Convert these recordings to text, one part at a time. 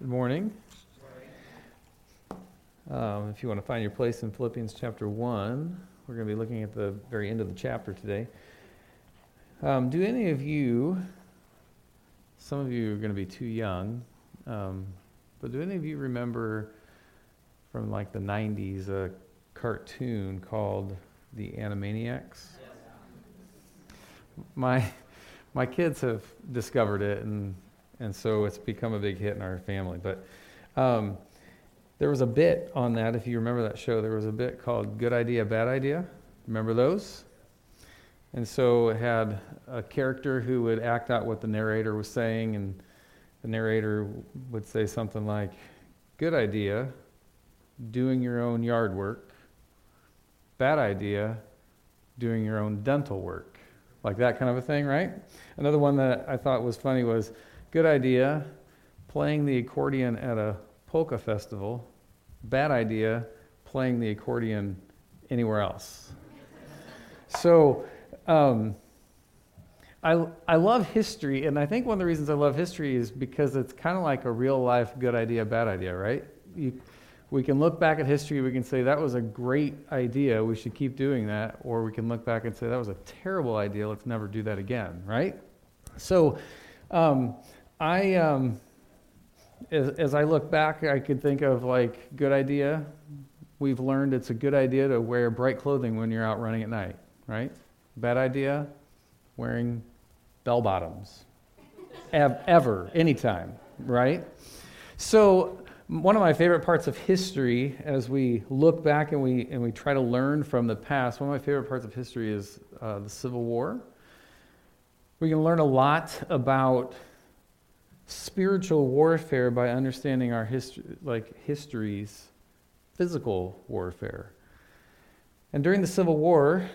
Good morning. Um, if you want to find your place in Philippians chapter 1, we're going to be looking at the very end of the chapter today. Um, do any of you, some of you are going to be too young, um, but do any of you remember from like the 90s a cartoon called The Animaniacs? My, my kids have discovered it and and so it's become a big hit in our family. But um, there was a bit on that, if you remember that show, there was a bit called Good Idea, Bad Idea. Remember those? And so it had a character who would act out what the narrator was saying, and the narrator would say something like, Good idea, doing your own yard work. Bad idea, doing your own dental work. Like that kind of a thing, right? Another one that I thought was funny was, Good idea, playing the accordion at a polka festival. Bad idea, playing the accordion anywhere else. so, um, I, I love history, and I think one of the reasons I love history is because it's kind of like a real life good idea, bad idea, right? You, we can look back at history, we can say that was a great idea, we should keep doing that, or we can look back and say that was a terrible idea, let's never do that again, right? So, um, I, um, as, as I look back, I could think of like, good idea. We've learned it's a good idea to wear bright clothing when you're out running at night, right? Bad idea, wearing bell bottoms. Ever, anytime, right? So, one of my favorite parts of history, as we look back and we, and we try to learn from the past, one of my favorite parts of history is uh, the Civil War. We can learn a lot about spiritual warfare by understanding our history, like history's physical warfare. And during the Civil War,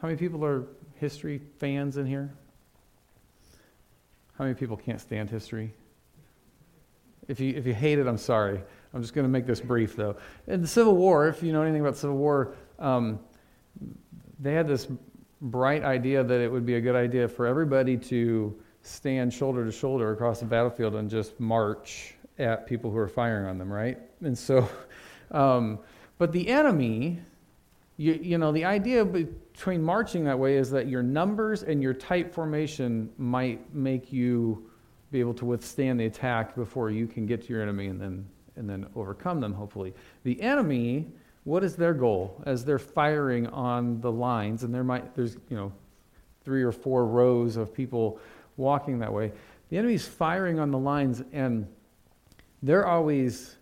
how many people are history fans in here? How many people can't stand history? If you, if you hate it, I'm sorry. I'm just going to make this brief, though. In the Civil War, if you know anything about Civil War, um, they had this bright idea that it would be a good idea for everybody to stand shoulder to shoulder across the battlefield and just march at people who are firing on them, right? And so, um, but the enemy, you, you know, the idea between marching that way is that your numbers and your tight formation might make you be able to withstand the attack before you can get to your enemy and then and then overcome them hopefully the enemy what is their goal as they're firing on the lines and there might there's you know three or four rows of people walking that way. The enemy's firing on the lines, and they're always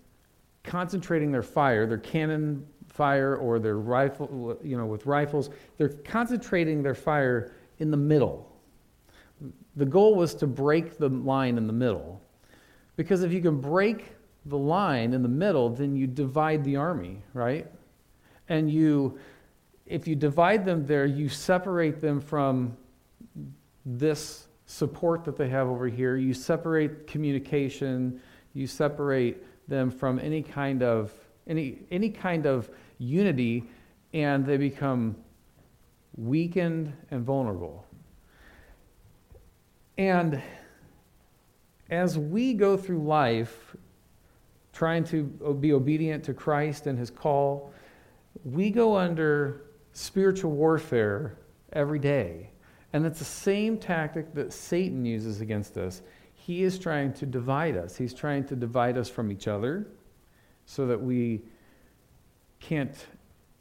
concentrating their fire, their cannon fire or their rifle, you know, with rifles. They're concentrating their fire in the middle. The goal was to break the line in the middle. Because if you can break the line in the middle, then you divide the army, right? And you, if you divide them there, you separate them from this support that they have over here. You separate communication, you separate them from any kind of any any kind of unity and they become weakened and vulnerable. And as we go through life trying to be obedient to Christ and his call, we go under spiritual warfare every day. And it's the same tactic that Satan uses against us. He is trying to divide us. He's trying to divide us from each other so that we can't,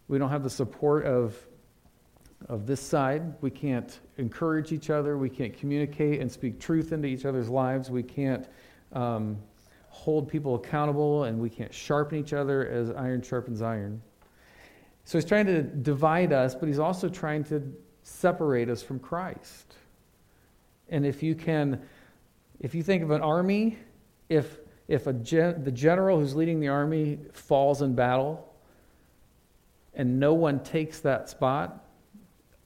we don't have the support of, of this side. We can't encourage each other. We can't communicate and speak truth into each other's lives. We can't um, hold people accountable and we can't sharpen each other as iron sharpens iron. So he's trying to divide us, but he's also trying to separate us from Christ. And if you can, if you think of an army, if, if a gen, the general who's leading the army falls in battle and no one takes that spot,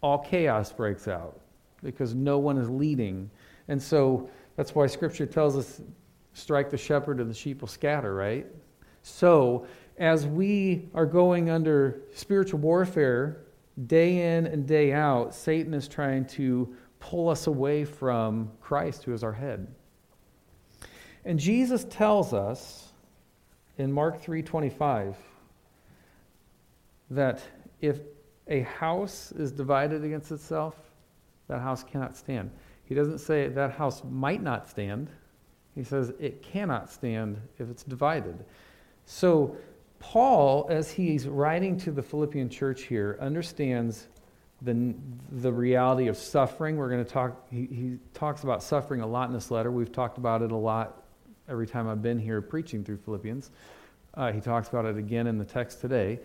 all chaos breaks out because no one is leading. And so that's why Scripture tells us strike the shepherd and the sheep will scatter, right? So as we are going under spiritual warfare, day in and day out, Satan is trying to pull us away from Christ, who is our head. And Jesus tells us in Mark 3:25 that if a house is divided against itself, that house cannot stand. He doesn't say that house might not stand. He says it cannot stand if it's divided. So, Paul, as he's writing to the Philippian church here, understands the, the reality of suffering. We're going to talk, he, he talks about suffering a lot in this letter. We've talked about it a lot every time I've been here preaching through Philippians. Uh, he talks about it again in the text today.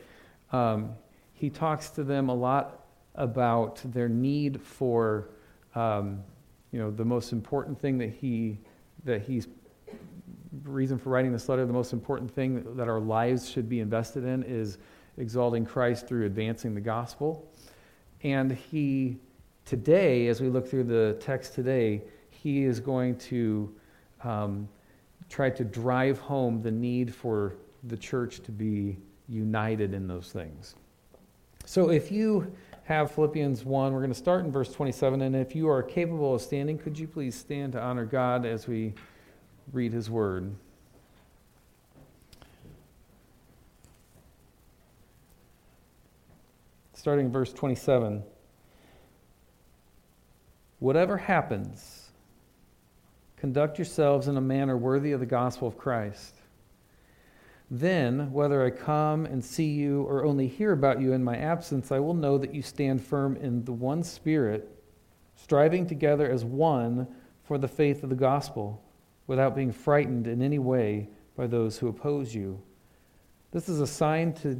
Um, he talks to them a lot about their need for, um, you know, the most important thing that he that he's reason for writing this letter. The most important thing that our lives should be invested in is exalting Christ through advancing the gospel. And he today, as we look through the text today, he is going to um, try to drive home the need for the church to be united in those things. So if you have Philippians 1, we're going to start in verse 27. And if you are capable of standing, could you please stand to honor God as we read his word? Starting in verse 27. Whatever happens, conduct yourselves in a manner worthy of the gospel of Christ then, whether I come and see you or only hear about you in my absence, I will know that you stand firm in the one Spirit, striving together as one for the faith of the gospel, without being frightened in any way by those who oppose you. This is a sign to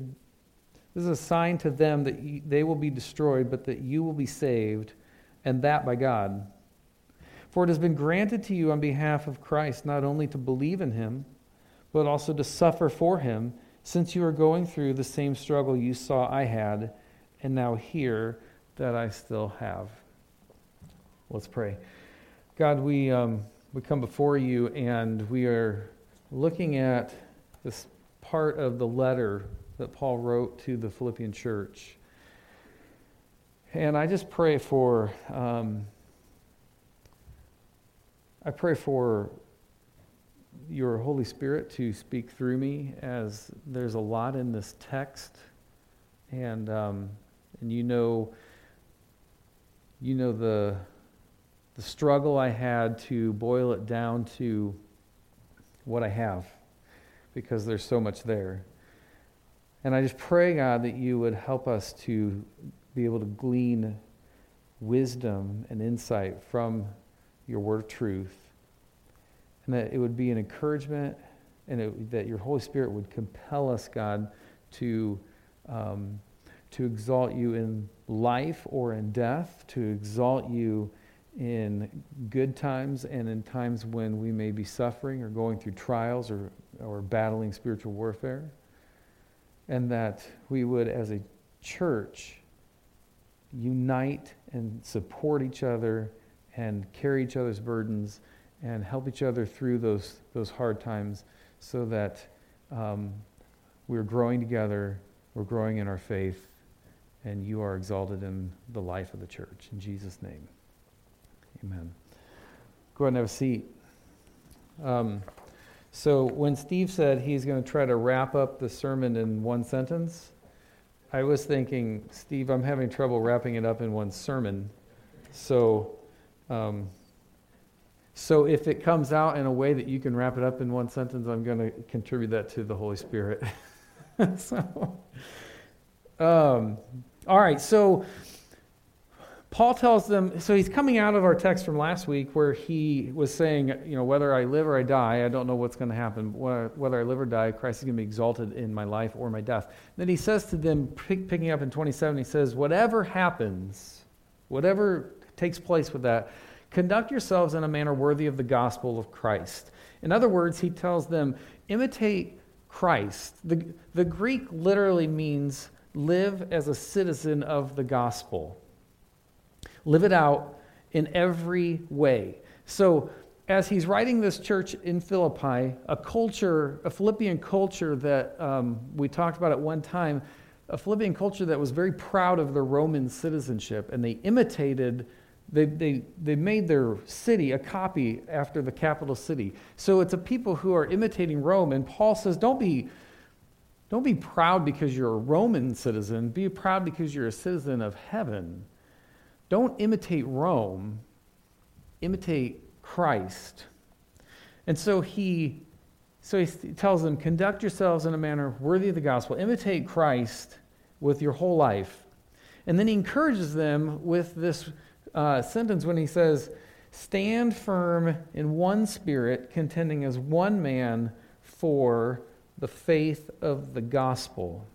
this is a sign to them that they will be destroyed, but that you will be saved, and that by God. For it has been granted to you on behalf of Christ not only to believe in him, but also to suffer for him, since you are going through the same struggle you saw I had, and now hear that I still have. Let's pray. God, we, um, we come before you and we are looking at this part of the letter that Paul wrote to the Philippian church. And I just pray for, um, I pray for your Holy Spirit to speak through me, as there's a lot in this text, and um, and you know, you know the the struggle I had to boil it down to what I have, because there's so much there. And I just pray, God, that you would help us to be able to glean wisdom and insight from your word of truth and that it would be an encouragement and it, that your Holy Spirit would compel us, God, to, um, to exalt you in life or in death, to exalt you in good times and in times when we may be suffering or going through trials or, or battling spiritual warfare. And that we would, as a church, unite and support each other and carry each other's burdens and help each other through those, those hard times so that um, we're growing together, we're growing in our faith, and you are exalted in the life of the church. In Jesus' name, amen. Go ahead and have a seat. Um, so, when Steve said he's going to try to wrap up the sermon in one sentence, I was thinking, Steve, I'm having trouble wrapping it up in one sermon. So, um, so if it comes out in a way that you can wrap it up in one sentence, I'm going to contribute that to the Holy Spirit. so, um, all right. So Paul tells them. So he's coming out of our text from last week where he was saying, you know, whether I live or I die, I don't know what's going to happen. Whether I live or die, Christ is going to be exalted in my life or my death. Then he says to them, picking up in 27, he says, whatever happens, whatever takes place with that Conduct yourselves in a manner worthy of the gospel of Christ. In other words, he tells them, imitate Christ. The, the Greek literally means live as a citizen of the gospel. Live it out in every way. So, as he's writing this church in Philippi, a culture, a Philippian culture that um, we talked about at one time, a Philippian culture that was very proud of their Roman citizenship, and they imitated They, they, they made their city a copy after the capital city. So it's a people who are imitating Rome. And Paul says, don't be, don't be proud because you're a Roman citizen. Be proud because you're a citizen of heaven. Don't imitate Rome, imitate Christ. And so he, so he tells them, conduct yourselves in a manner worthy of the gospel. Imitate Christ with your whole life. And then he encourages them with this uh, sentence when he says, Stand firm in one spirit, contending as one man for the faith of the gospel.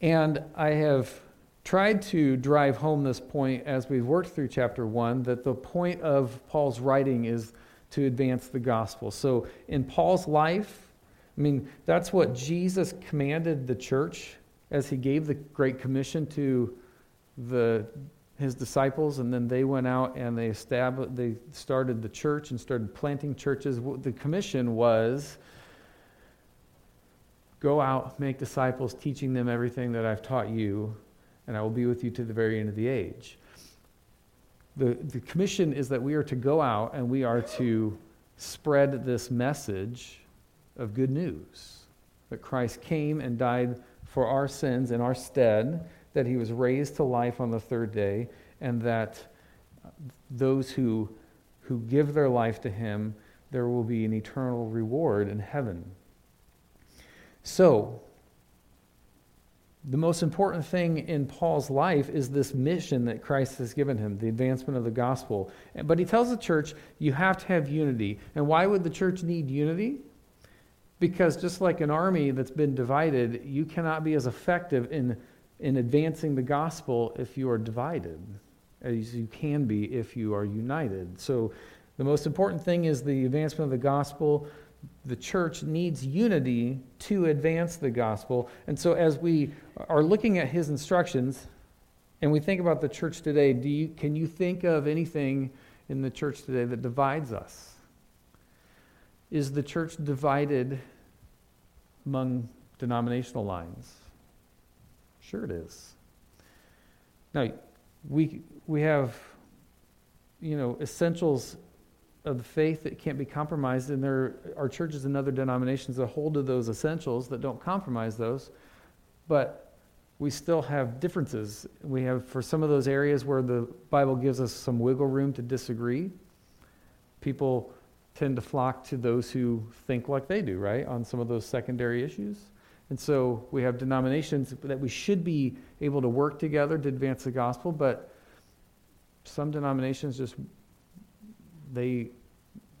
And I have tried to drive home this point as we've worked through chapter 1 that the point of Paul's writing is to advance the gospel. So in Paul's life, I mean, that's what Jesus commanded the church as he gave the Great Commission to the his disciples, and then they went out and they established, they started the church and started planting churches. The commission was go out, make disciples, teaching them everything that I've taught you, and I will be with you to the very end of the age. The, the commission is that we are to go out and we are to spread this message of good news that Christ came and died for our sins in our stead that he was raised to life on the third day, and that those who, who give their life to him, there will be an eternal reward in heaven. So, the most important thing in Paul's life is this mission that Christ has given him, the advancement of the gospel. But he tells the church, you have to have unity. And why would the church need unity? Because just like an army that's been divided, you cannot be as effective in in advancing the gospel if you are divided, as you can be if you are united. So, the most important thing is the advancement of the gospel. The church needs unity to advance the gospel. And so, as we are looking at his instructions and we think about the church today, do you, can you think of anything in the church today that divides us? Is the church divided among denominational lines? Sure, it is. Now, we, we have, you know, essentials of the faith that can't be compromised, and there are churches and other denominations that hold to those essentials that don't compromise those. But we still have differences. We have, for some of those areas where the Bible gives us some wiggle room to disagree, people tend to flock to those who think like they do, right, on some of those secondary issues. And so we have denominations that we should be able to work together to advance the gospel, but some denominations just they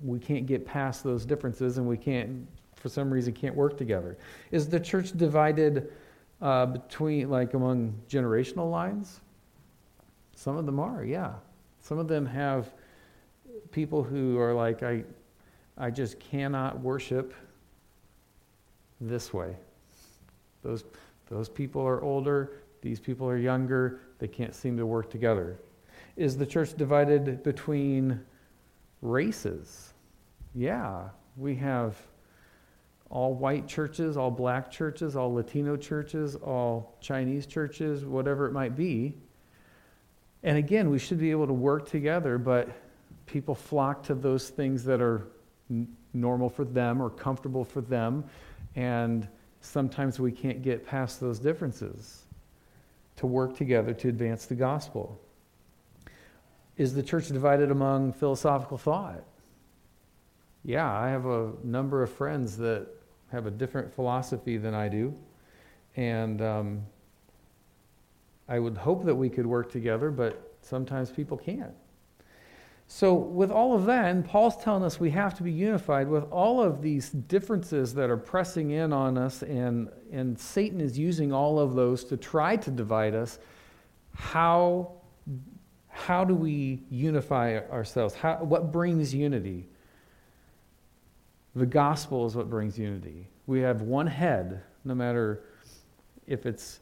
we can't get past those differences and we can't for some reason can't work together. Is the church divided uh, between like among generational lines? Some of them are, yeah. Some of them have people who are like, I, I just cannot worship this way. Those, those people are older, these people are younger, they can't seem to work together. Is the church divided between races? Yeah, we have all white churches, all black churches, all Latino churches, all Chinese churches, whatever it might be. And again, we should be able to work together, but people flock to those things that are n- normal for them or comfortable for them. And sometimes we can't get past those differences to work together to advance the gospel. Is the church divided among philosophical thought? Yeah, I have a number of friends that have a different philosophy than I do. And um, I would hope that we could work together, but sometimes people can't. So, with all of that, and Paul's telling us we have to be unified with all of these differences that are pressing in on us, and, and Satan is using all of those to try to divide us. How, how do we unify ourselves? How, what brings unity? The gospel is what brings unity. We have one head, no matter if it's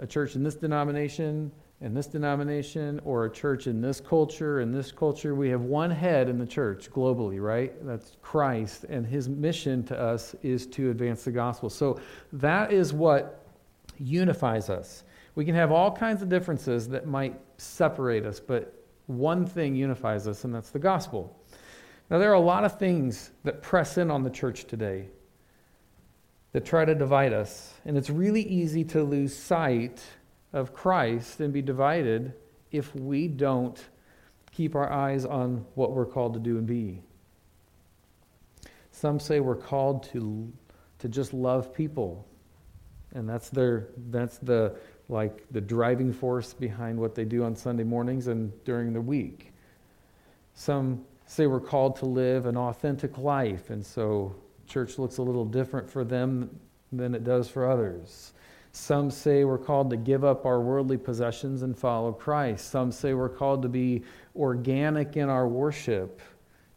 a church in this denomination, in this denomination or a church in this culture, in this culture, we have one head in the church globally, right? That's Christ, and his mission to us is to advance the gospel. So that is what unifies us. We can have all kinds of differences that might separate us, but one thing unifies us, and that's the gospel. Now, there are a lot of things that press in on the church today that try to divide us, and it's really easy to lose sight of Christ and be divided if we don't keep our eyes on what we're called to do and be. Some say we're called to, to just love people. And that's their that's the like the driving force behind what they do on Sunday mornings and during the week. Some say we're called to live an authentic life, and so church looks a little different for them than it does for others. Some say we're called to give up our worldly possessions and follow Christ. Some say we're called to be organic in our worship,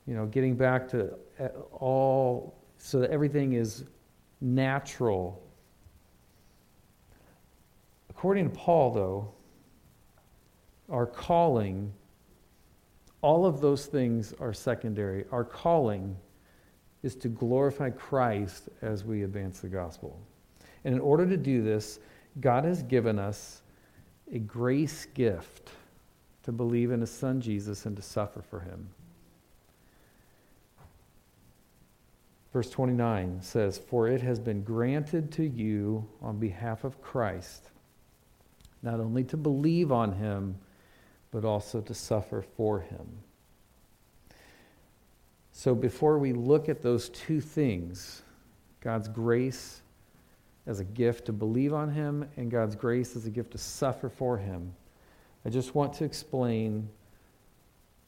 you know, getting back to uh, all so that everything is natural According to Paul, though, our calling, all of those things are secondary. Our calling is to glorify Christ as we advance the gospel. And in order to do this, God has given us a grace gift to believe in his son Jesus and to suffer for him. Verse 29 says, For it has been granted to you on behalf of Christ not only to believe on him, but also to suffer for him. So before we look at those two things, God's grace as a gift to believe on him and God's grace as a gift to suffer for him, I just want to explain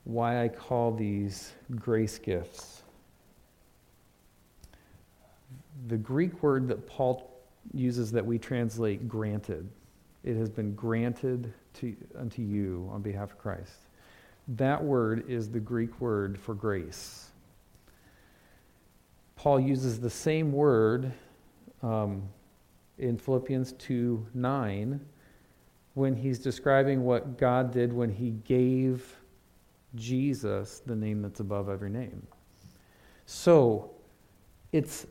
why I call these grace gifts. The Greek word that Paul uses that we translate granted it has been granted to, unto you on behalf of Christ. That word is the Greek word for grace. Paul uses the same word um, in Philippians 2 9 when he's describing what God did when he gave Jesus the name that's above every name. So it's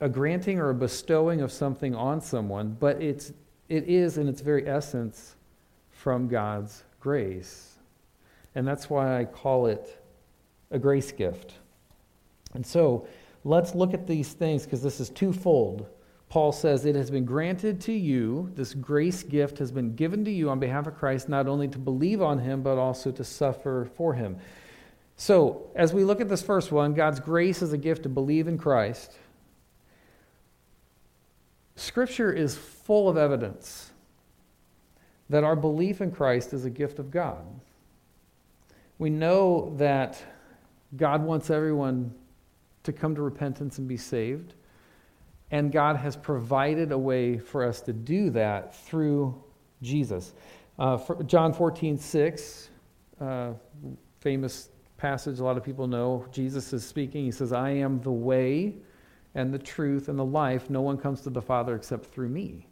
a granting or a bestowing of something on someone, but it's it is, in its very essence, from God's grace. And that's why I call it a grace gift. And so let's look at these things because this is twofold. Paul says, It has been granted to you, this grace gift has been given to you on behalf of Christ, not only to believe on him, but also to suffer for him. So, as we look at this first one, God's grace is a gift to believe in Christ. Scripture is full of evidence that our belief in Christ is a gift of God. We know that God wants everyone to come to repentance and be saved, and God has provided a way for us to do that through Jesus. Uh, John 14, 6, uh, famous passage a lot of people know. Jesus is speaking. He says, I am the way and the truth and the life. No one comes to the Father except through me.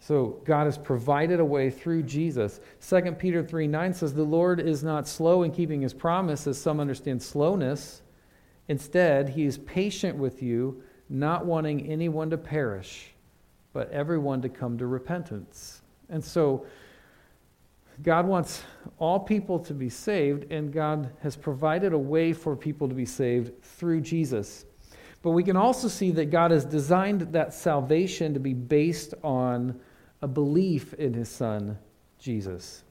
So God has provided a way through Jesus. 2 Peter 3 9 says, The Lord is not slow in keeping his promise, as some understand slowness. Instead, he is patient with you, not wanting anyone to perish, but everyone to come to repentance. And so, God wants all people to be saved, and God has provided a way for people to be saved through Jesus. But we can also see that God has designed that salvation to be based on a belief in his son, Jesus.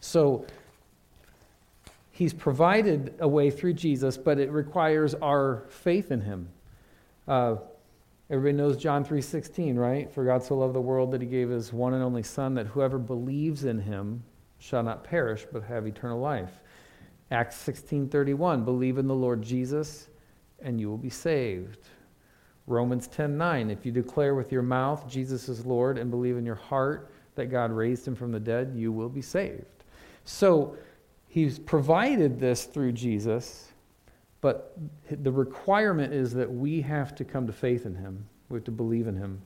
So, he's provided a way through Jesus, but it requires our faith in him. Uh, Everybody knows John 3:16, right? For God so loved the world that he gave his one and only son that whoever believes in him shall not perish but have eternal life. Acts 16:31, believe in the Lord Jesus and you will be saved. Romans 10:9, if you declare with your mouth Jesus is Lord and believe in your heart that God raised him from the dead, you will be saved. So he's provided this through Jesus but the requirement is that we have to come to faith in him, we have to believe in him.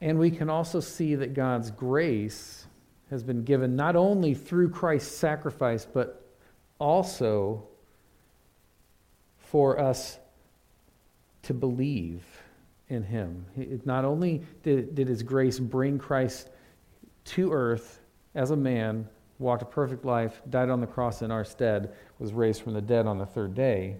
And we can also see that God's grace has been given not only through Christ's sacrifice, but also for us to believe in him. not only did, did his grace bring Christ to earth as a man, walked a perfect life, died on the cross in our stead, was raised from the dead on the third day,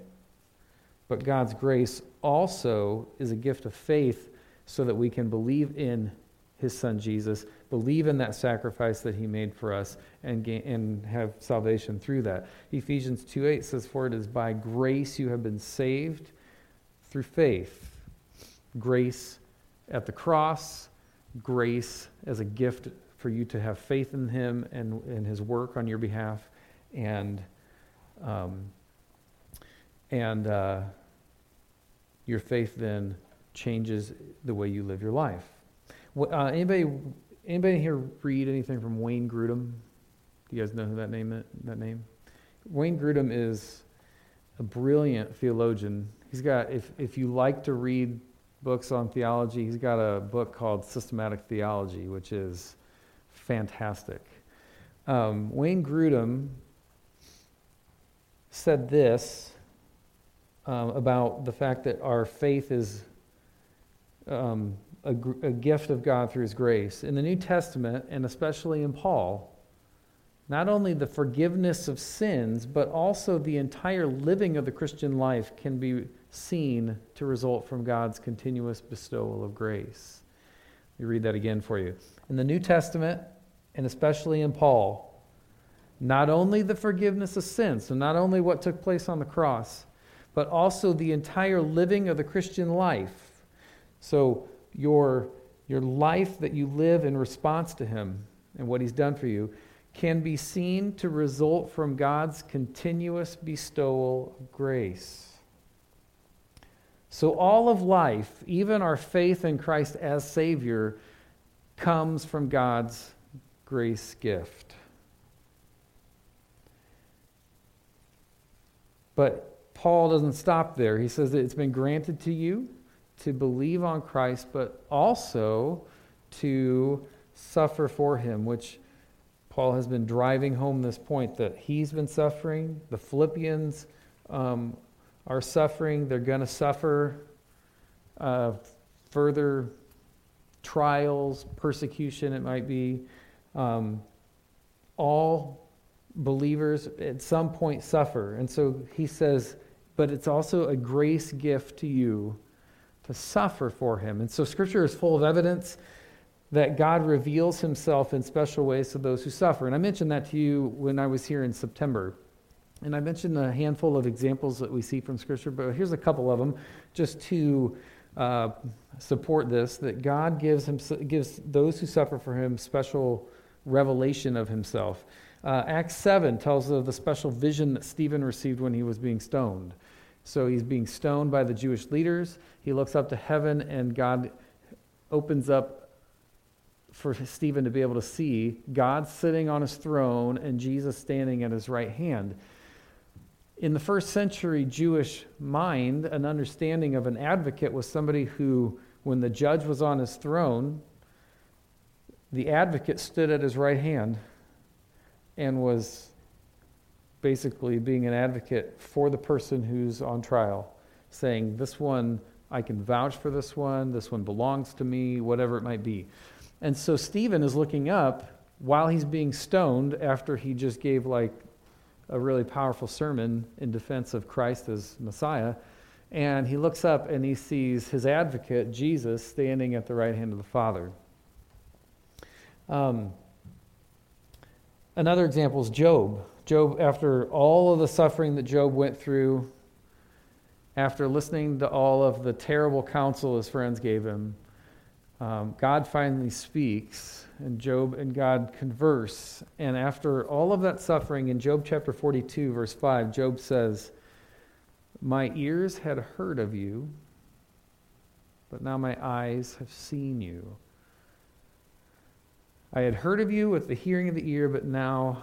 but God's grace also is a gift of faith so that we can believe in his son Jesus, believe in that sacrifice that he made for us, and, gain, and have salvation through that. Ephesians 2 8 says, For it is by grace you have been saved through faith. Grace at the cross, grace as a gift for you to have faith in him and in his work on your behalf, and um, and uh, your faith then changes the way you live your life. Uh, anybody, anybody here read anything from Wayne Grudem? Do you guys know who that name that name? Wayne Grudem is a brilliant theologian. He's got, if, if you like to read books on theology, he's got a book called Systematic Theology, which is fantastic. Um, Wayne Grudem said this um, about the fact that our faith is um, a, a gift of God through His grace. In the New Testament, and especially in Paul, not only the forgiveness of sins, but also the entire living of the Christian life can be seen to result from God's continuous bestowal of grace. Let me read that again for you. In the New Testament, and especially in Paul, not only the forgiveness of sins, so not only what took place on the cross, but also the entire living of the Christian life. So, your, your life that you live in response to Him and what He's done for you can be seen to result from God's continuous bestowal of grace. So, all of life, even our faith in Christ as Savior, comes from God's grace gift. But Paul doesn't stop there. He says that it's been granted to you to believe on Christ, but also to suffer for him, which Paul has been driving home this point that he's been suffering. The Philippians um, are suffering. They're going to suffer uh, further trials, persecution, it might be. Um, all believers at some point suffer. And so he says, but it's also a grace gift to you to suffer for him. And so scripture is full of evidence that God reveals himself in special ways to those who suffer. And I mentioned that to you when I was here in September. And I mentioned a handful of examples that we see from Scripture, but here's a couple of them just to uh, support this that God gives, him, gives those who suffer for him special revelation of himself. Uh, Acts 7 tells of the special vision that Stephen received when he was being stoned. So he's being stoned by the Jewish leaders. He looks up to heaven, and God opens up for Stephen to be able to see God sitting on his throne and Jesus standing at his right hand. In the first century Jewish mind, an understanding of an advocate was somebody who, when the judge was on his throne, the advocate stood at his right hand and was basically being an advocate for the person who's on trial, saying, This one, I can vouch for this one, this one belongs to me, whatever it might be. And so Stephen is looking up while he's being stoned after he just gave like a really powerful sermon in defense of Christ as Messiah. And he looks up and he sees his advocate, Jesus, standing at the right hand of the Father. Um, another example is Job. Job, after all of the suffering that Job went through, after listening to all of the terrible counsel his friends gave him, um, God finally speaks, and Job and God converse. And after all of that suffering, in Job chapter 42, verse 5, Job says, My ears had heard of you, but now my eyes have seen you. I had heard of you with the hearing of the ear, but now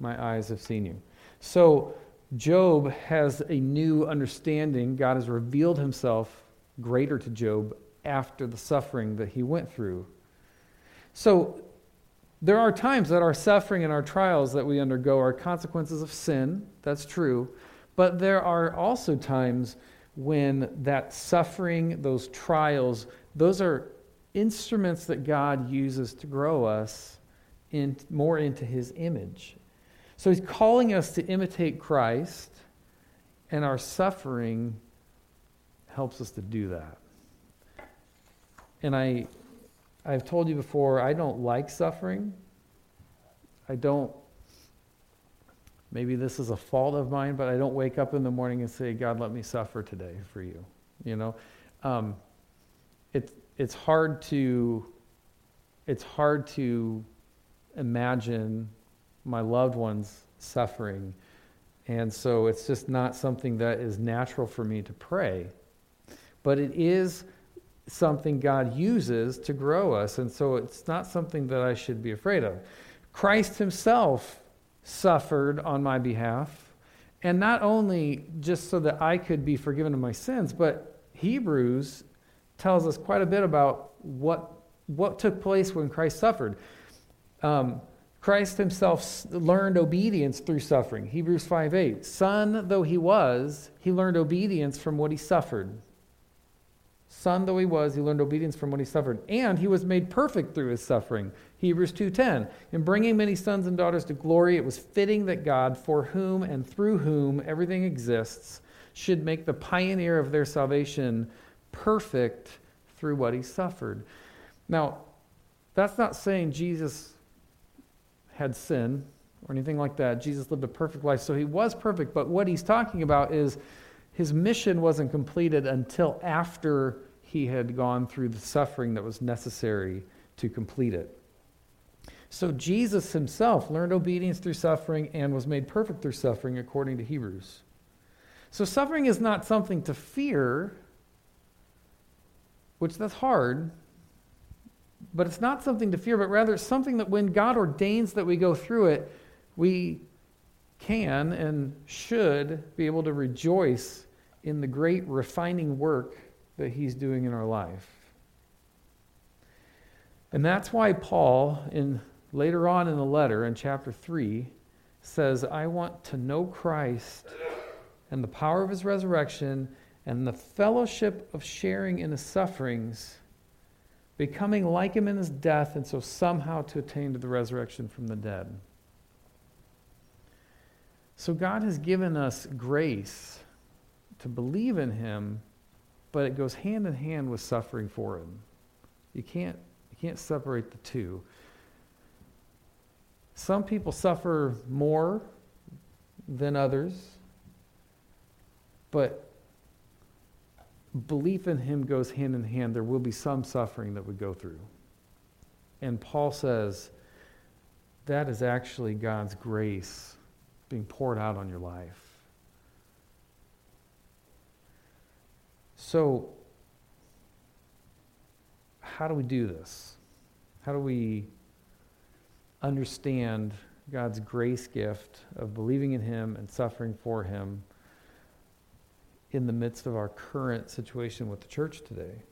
my eyes have seen you. So Job has a new understanding. God has revealed himself greater to Job after the suffering that he went through. So there are times that our suffering and our trials that we undergo are consequences of sin. That's true. But there are also times when that suffering, those trials, those are instruments that God uses to grow us in, more into his image. So he's calling us to imitate Christ, and our suffering helps us to do that. And I, I've told you before, I don't like suffering. I don't, maybe this is a fault of mine, but I don't wake up in the morning and say, God, let me suffer today for you. You know? Um, it, it's hard to, it's hard to imagine my loved ones suffering. And so it's just not something that is natural for me to pray. But it is something God uses to grow us. And so it's not something that I should be afraid of. Christ himself suffered on my behalf. And not only just so that I could be forgiven of my sins, but Hebrews tells us quite a bit about what, what took place when Christ suffered. Um, Christ himself learned obedience through suffering. Hebrews 5 8. Son though he was, he learned obedience from what he suffered. Son though he was, he learned obedience from what he suffered. And he was made perfect through his suffering. Hebrews 2:10. In bringing many sons and daughters to glory, it was fitting that God, for whom and through whom everything exists, should make the pioneer of their salvation perfect through what he suffered. Now, that's not saying Jesus had sin or anything like that. Jesus lived a perfect life, so he was perfect. But what he's talking about is his mission wasn't completed until after he had gone through the suffering that was necessary to complete it. So Jesus himself learned obedience through suffering and was made perfect through suffering, according to Hebrews. So suffering is not something to fear, which that's hard, but it's not something to fear, but rather it's something that when God ordains that we go through it, we can and should be able to rejoice in the great refining work that He's doing in our life. And that's why Paul, in later on in the letter in chapter 3, says, I want to know Christ and the power of his resurrection and the fellowship of sharing in his sufferings becoming like him in his death, and so somehow to attain to the resurrection from the dead. So God has given us grace to believe in him, but it goes hand in hand with suffering for him. You can't, you can't separate the two. Some people suffer more than others, but belief in him goes hand in hand. There will be some suffering that we go through. And Paul says that is actually God's grace being poured out on your life. So, how do we do this? How do we understand God's grace gift of believing in Him and suffering for Him in the midst of our current situation with the church today?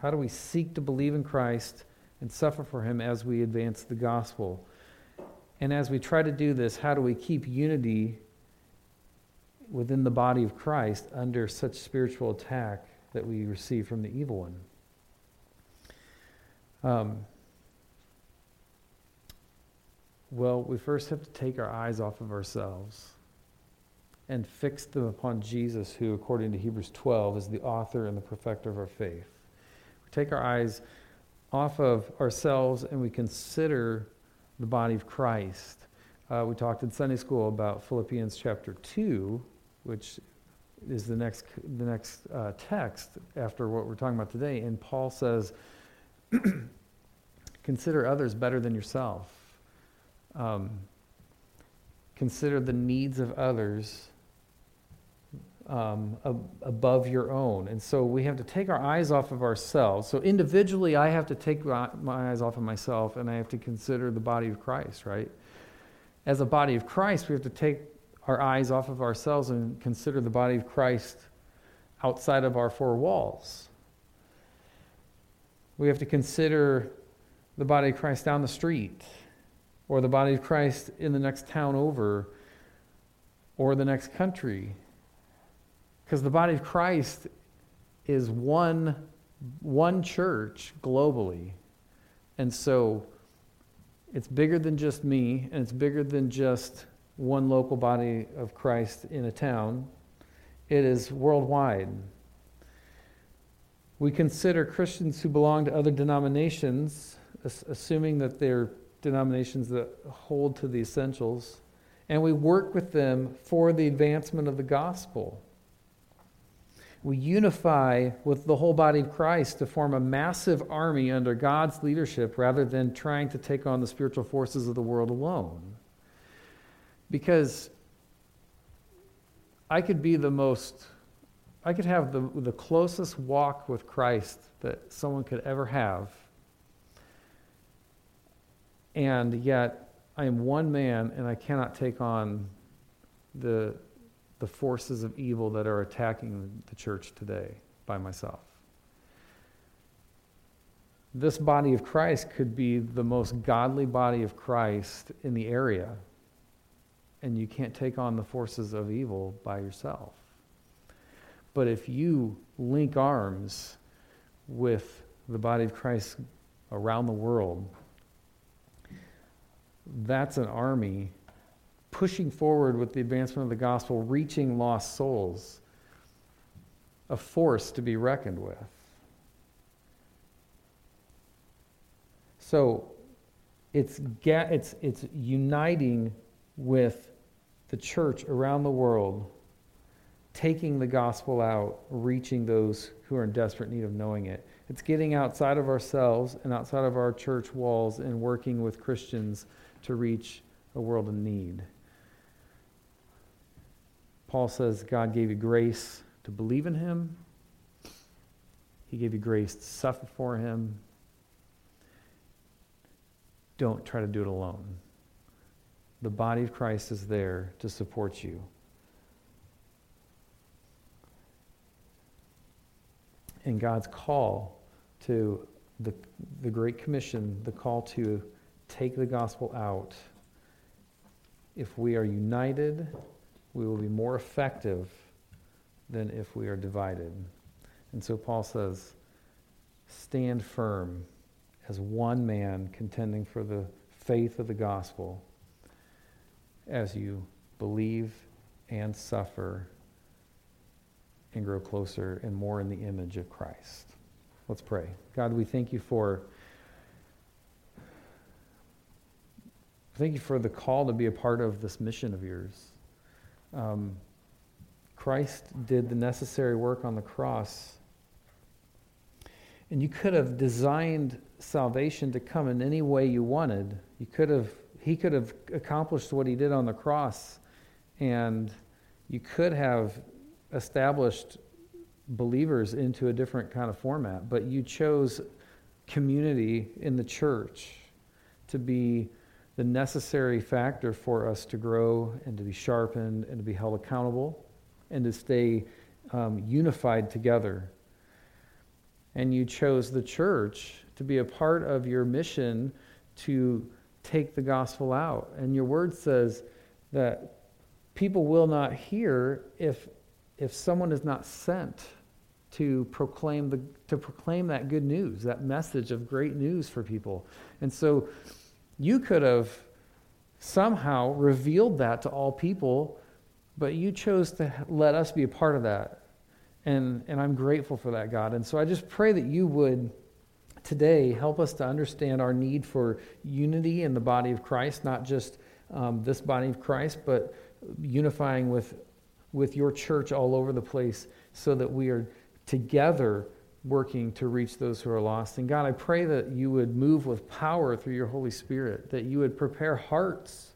How do we seek to believe in Christ and suffer for him as we advance the gospel? And as we try to do this, how do we keep unity within the body of Christ under such spiritual attack that we receive from the evil one? Um, well, we first have to take our eyes off of ourselves and fix them upon Jesus, who, according to Hebrews 12, is the author and the perfecter of our faith. We take our eyes off of ourselves and we consider the body of Christ. Uh, we talked in Sunday school about Philippians chapter 2, which is the next, the next uh, text after what we're talking about today. And Paul says, Consider others better than yourself. Um, consider the needs of others um, ab- above your own. And so we have to take our eyes off of ourselves. So individually, I have to take my, my eyes off of myself and I have to consider the body of Christ, right? As a body of Christ, we have to take our eyes off of ourselves and consider the body of Christ outside of our four walls. We have to consider the body of Christ down the street, or the body of Christ in the next town over, or the next country, Because the body of Christ is one, one church globally. And so it's bigger than just me, and it's bigger than just one local body of Christ in a town. It is worldwide. We consider Christians who belong to other denominations, assuming that they're denominations that hold to the essentials, and we work with them for the advancement of the gospel. We unify with the whole body of Christ to form a massive army under God's leadership rather than trying to take on the spiritual forces of the world alone. Because I could be the most, I could have the, the closest walk with Christ that someone could ever have and yet, I am one man and I cannot take on the, the forces of evil that are attacking the church today by myself. This body of Christ could be the most godly body of Christ in the area, and you can't take on the forces of evil by yourself. But if you link arms with the body of Christ around the world, that's an army pushing forward with the advancement of the gospel, reaching lost souls, a force to be reckoned with. So it's, it's, it's uniting with the church around the world, taking the gospel out, reaching those who are in desperate need of knowing it. It's getting outside of ourselves and outside of our church walls and working with Christians to reach a world in need. Paul says God gave you grace to believe in him. He gave you grace to suffer for him. Don't try to do it alone. The body of Christ is there to support you. And God's call to the, the Great Commission, the call to take the gospel out, if we are united, we will be more effective than if we are divided. And so Paul says, stand firm as one man contending for the faith of the gospel as you believe and suffer and grow closer and more in the image of Christ. Let's pray. God, we thank you for Thank you for the call to be a part of this mission of yours. Um, Christ did the necessary work on the cross. And you could have designed salvation to come in any way you wanted. You could have, he could have accomplished what he did on the cross, and you could have established believers into a different kind of format. But you chose community in the church to be the necessary factor for us to grow and to be sharpened and to be held accountable and to stay um, unified together. And you chose the church to be a part of your mission to take the gospel out. And your word says that people will not hear if, if someone is not sent to proclaim, the, to proclaim that good news, that message of great news for people. And so you could have somehow revealed that to all people, but you chose to let us be a part of that. And, and I'm grateful for that, God. And so I just pray that you would today help us to understand our need for unity in the body of Christ, not just um, this body of Christ, but unifying with, with your church all over the place so that we are together working to reach those who are lost. And God, I pray that you would move with power through your Holy Spirit, that you would prepare hearts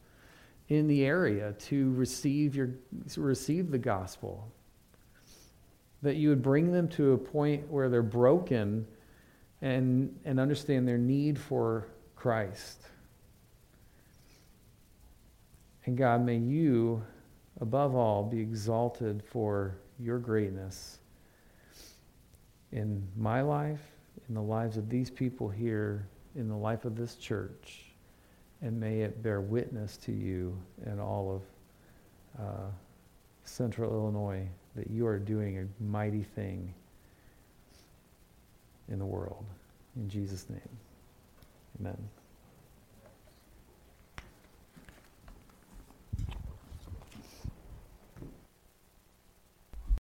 in the area to receive your receive the gospel. That you would bring them to a point where they're broken and, and understand their need for Christ. And God, may you, above all, be exalted for your greatness in my life, in the lives of these people here, in the life of this church, and may it bear witness to you in all of uh, Central Illinois, that you are doing a mighty thing in the world. In Jesus' name, amen.